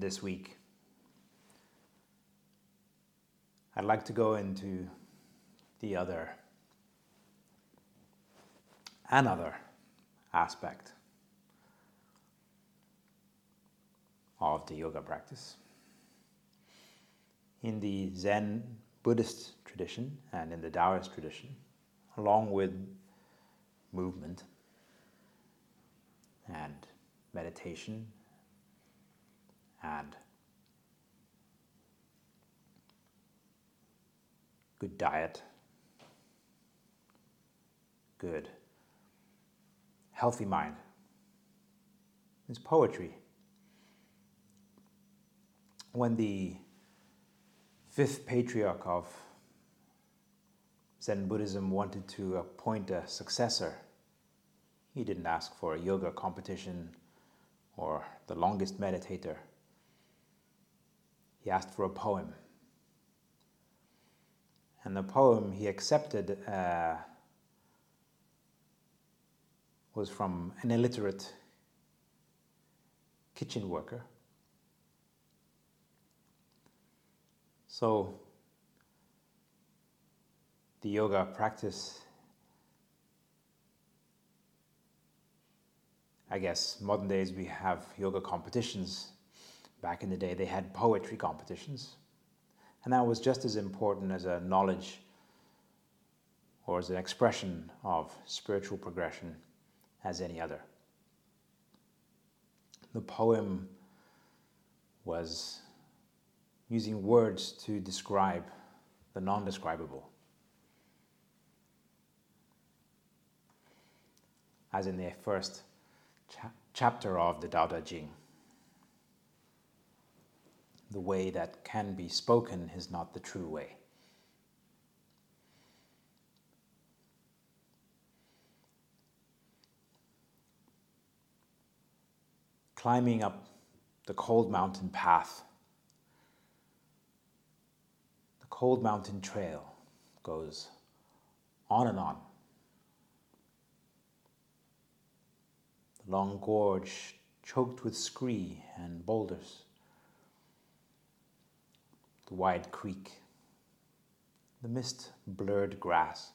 this week. I'd like to go into the other, another aspect of the yoga practice. In the Zen Buddhist tradition and in the Taoist tradition, along with movement and meditation and good diet, good healthy mind. It's poetry. When the fifth patriarch of Zen Buddhism wanted to appoint a successor, he didn't ask for a yoga competition or the longest meditator he asked for a poem. And the poem he accepted uh, was from an illiterate kitchen worker. So, the yoga practice, I guess, modern days we have yoga competitions Back in the day, they had poetry competitions, and that was just as important as a knowledge or as an expression of spiritual progression as any other. The poem was using words to describe the non describable. As in the first cha- chapter of the Tao Te Ching the way that can be spoken is not the true way. Climbing up the cold mountain path, the cold mountain trail goes on and on. The long gorge choked with scree and boulders the wide creek, the mist blurred grass.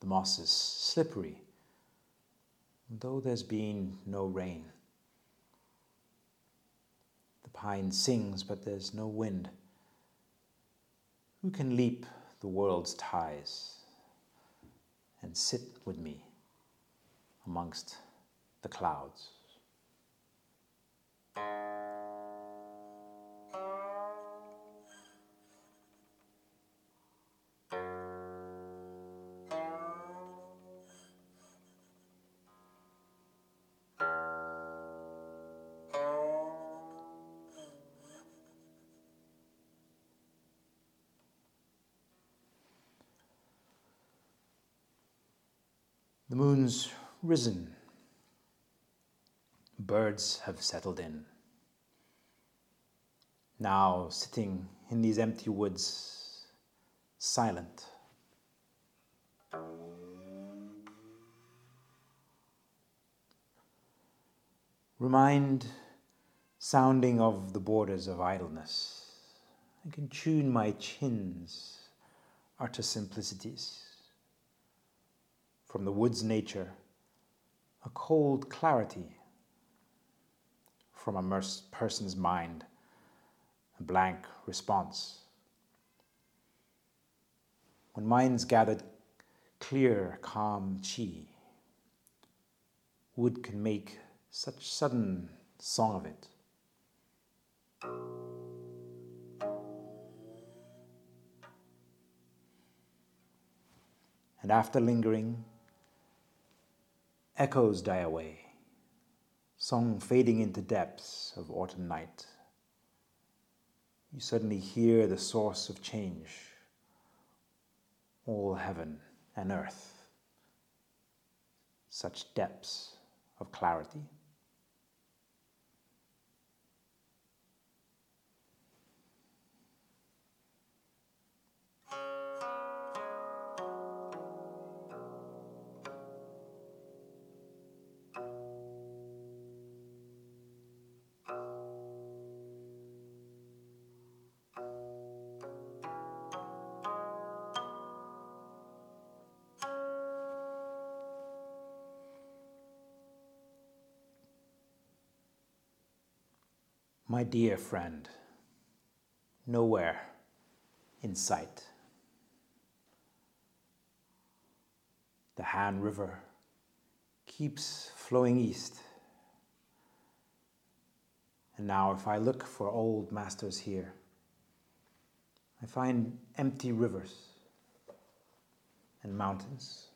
The moss is slippery, though there's been no rain. The pine sings, but there's no wind. Who can leap the world's ties and sit with me amongst the clouds? The moon's risen. Birds have settled in. Now, sitting in these empty woods, silent. Remind sounding of the borders of idleness. I can tune my chins, utter simplicities from the wood's nature, a cold clarity from a person's mind, a blank response. When minds gathered clear, calm chi, wood can make such sudden song of it. And after lingering, echoes die away, song fading into depths of autumn night. You suddenly hear the source of change, all heaven and earth, such depths of clarity. My dear friend, nowhere in sight. The Han River keeps flowing east. And now, if I look for old masters here, I find empty rivers and mountains.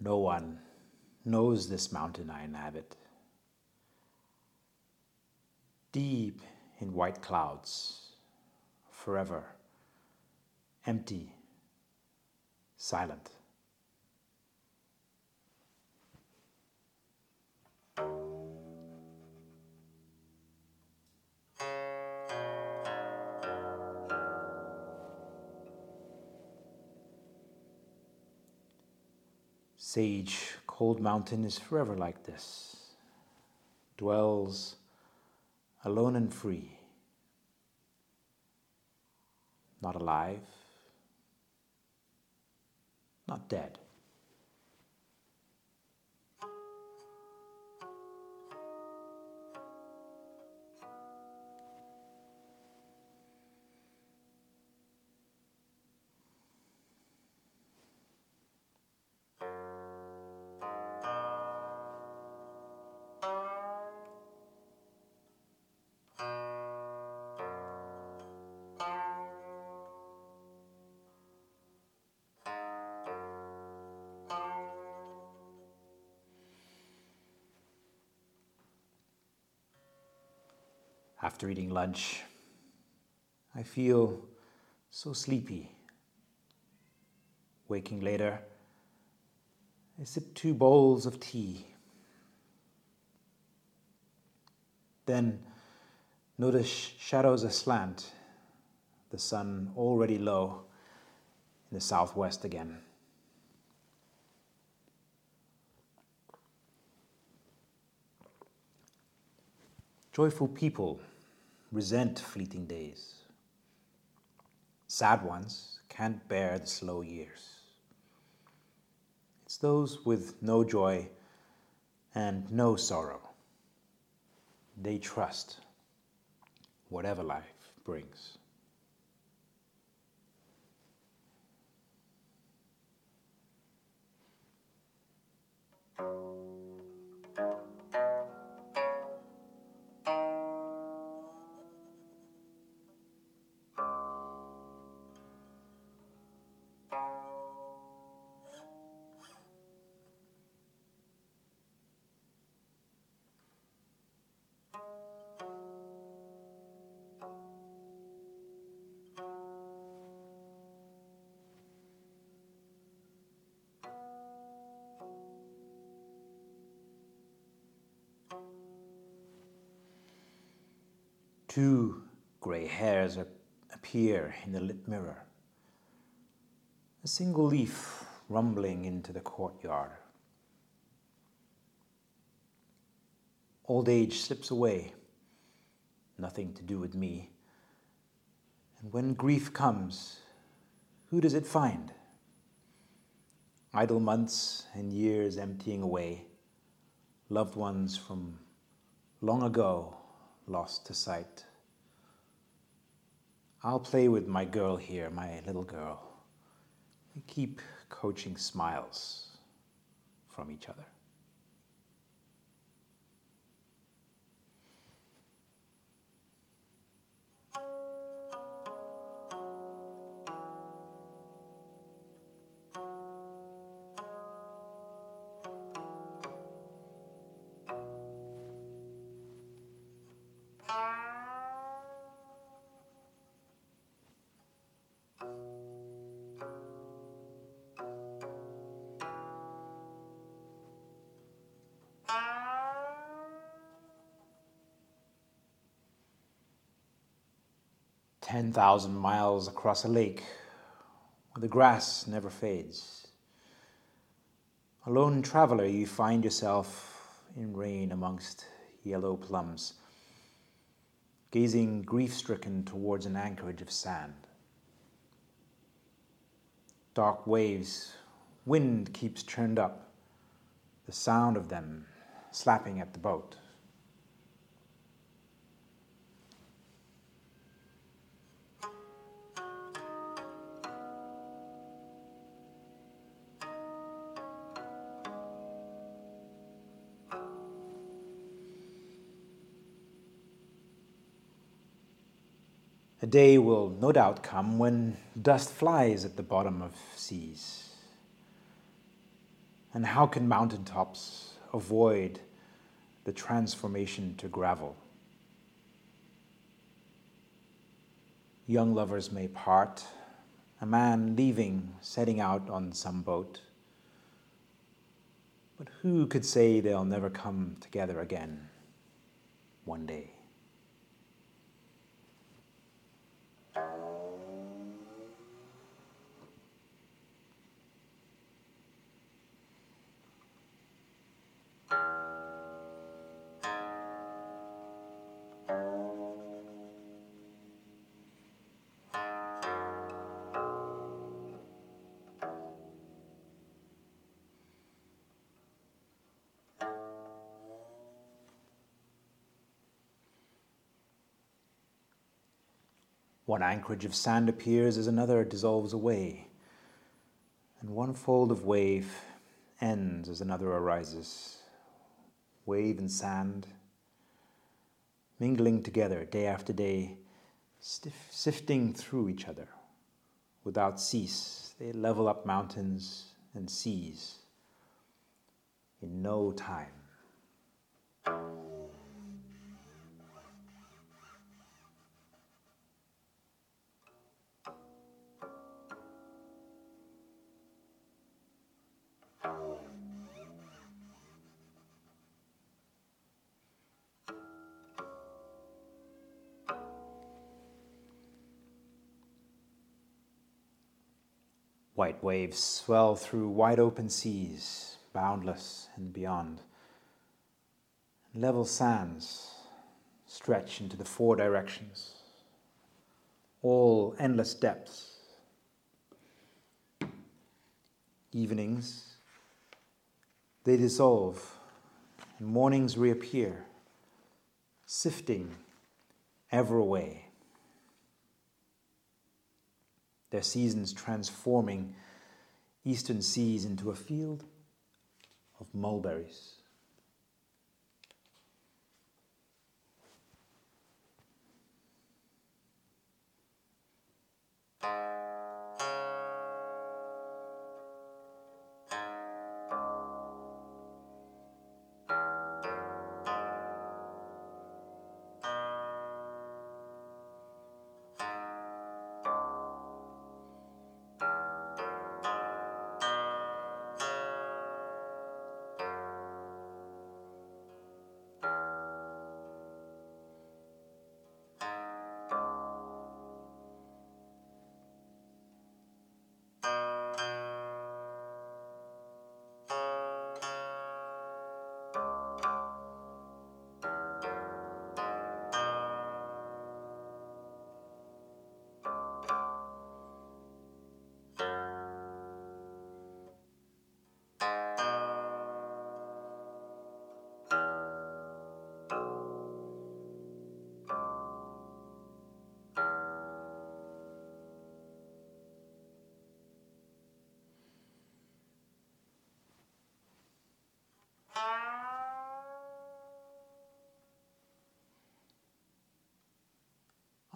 No one knows this mountain I inhabit. Deep in white clouds, forever, empty, silent. Sage Cold Mountain is forever like this, dwells alone and free, not alive, not dead. After eating lunch, I feel so sleepy. Waking later, I sip two bowls of tea. Then notice shadows aslant, the sun already low in the southwest again. Joyful people resent fleeting days. Sad ones can't bear the slow years. It's those with no joy and no sorrow. They trust whatever life brings. Two grey hairs appear in the lit mirror. A single leaf rumbling into the courtyard. Old age slips away, nothing to do with me. And when grief comes, who does it find? Idle months and years emptying away, loved ones from long ago lost to sight. I'll play with my girl here, my little girl. We keep coaching smiles from each other. 10,000 miles across a lake where the grass never fades. A lone traveler, you find yourself in rain amongst yellow plums, gazing grief stricken towards an anchorage of sand. Dark waves, wind keeps churned up, the sound of them slapping at the boat. Day will no doubt come when dust flies at the bottom of seas. And how can mountain tops avoid the transformation to gravel? Young lovers may part, a man leaving, setting out on some boat. But who could say they'll never come together again one day? One anchorage of sand appears as another dissolves away, and one fold of wave ends as another arises. Wave and sand mingling together day after day, stiff, sifting through each other. Without cease, they level up mountains and seas in no time. White waves swell through wide open seas, boundless and beyond. Level sands stretch into the four directions, all endless depths. Evenings, they dissolve, and mornings reappear, sifting ever away their seasons transforming eastern seas into a field of mulberries.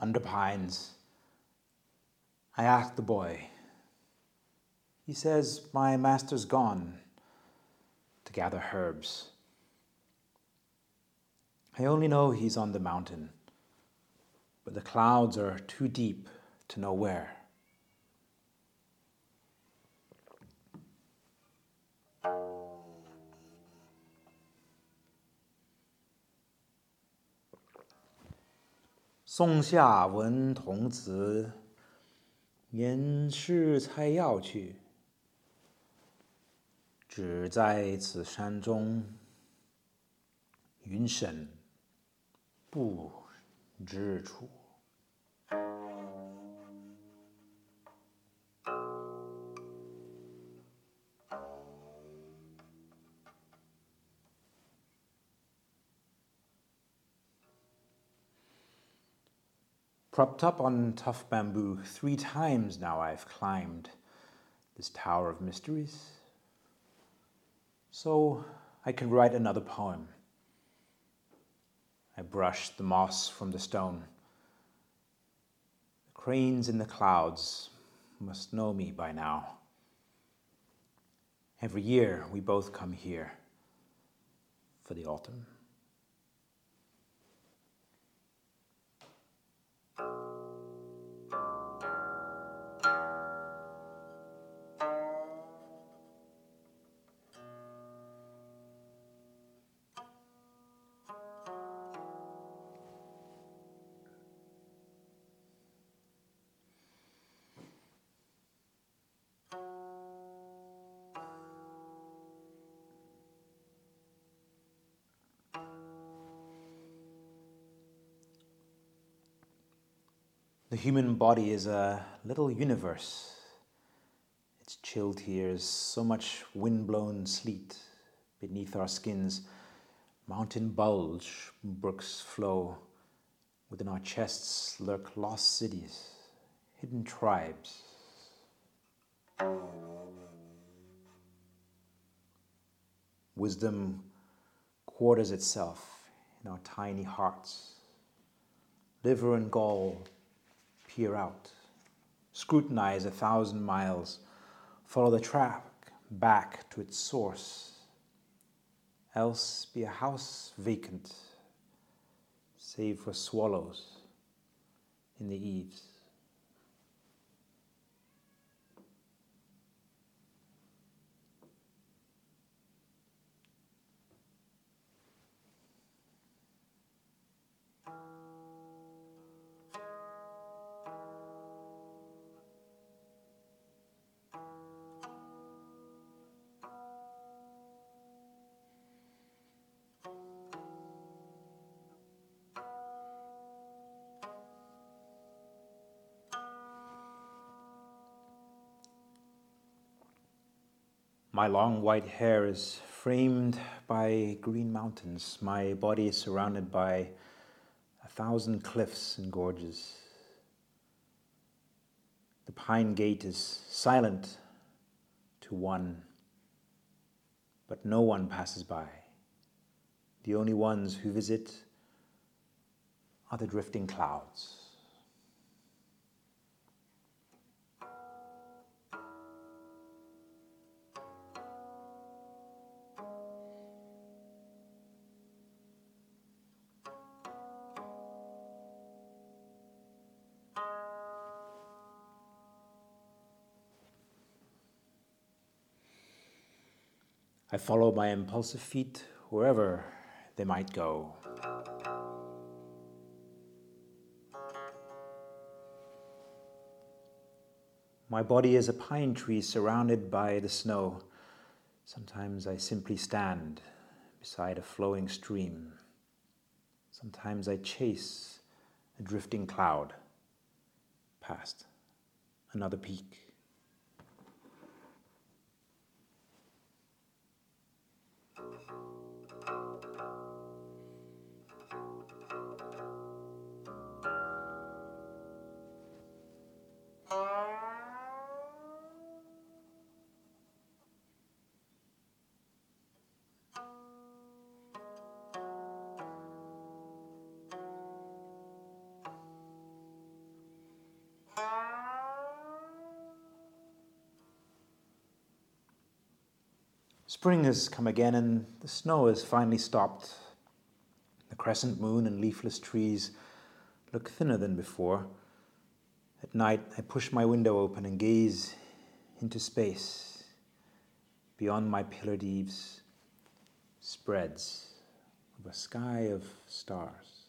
Under pines. I ask the boy. He says, My master's gone to gather herbs. I only know he's on the mountain, but the clouds are too deep to know where. 松下闻童子，言师采药去。只在此山中，云深不知处。Propped up on tough bamboo, three times now I've climbed this tower of mysteries. So I can write another poem. I brush the moss from the stone. The cranes in the clouds must know me by now. Every year we both come here for the autumn. The human body is a little universe. Its chilled here is so much wind-blown sleet beneath our skins. Mountain bulge, brooks flow. Within our chests lurk lost cities, hidden tribes. Wisdom quarters itself in our tiny hearts. Liver and gall peer out, scrutinize a thousand miles, follow the track back to its source, else be a house vacant, save for swallows in the eaves. My long white hair is framed by green mountains. My body is surrounded by a thousand cliffs and gorges. The pine gate is silent to one, but no one passes by. The only ones who visit are the drifting clouds. I follow my impulsive feet wherever they might go. My body is a pine tree surrounded by the snow. Sometimes I simply stand beside a flowing stream. Sometimes I chase a drifting cloud past another peak. Spring has come again and the snow has finally stopped. The crescent moon and leafless trees look thinner than before. At night, I push my window open and gaze into space. Beyond my pillared eaves spreads a sky of stars.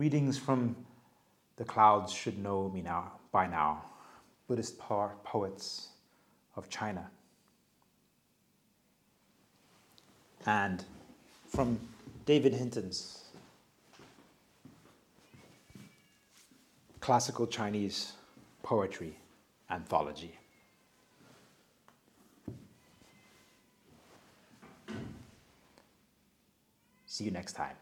Readings from the clouds should know me now by now. Buddhist poets of China. And from David Hinton's classical Chinese poetry anthology. See you next time.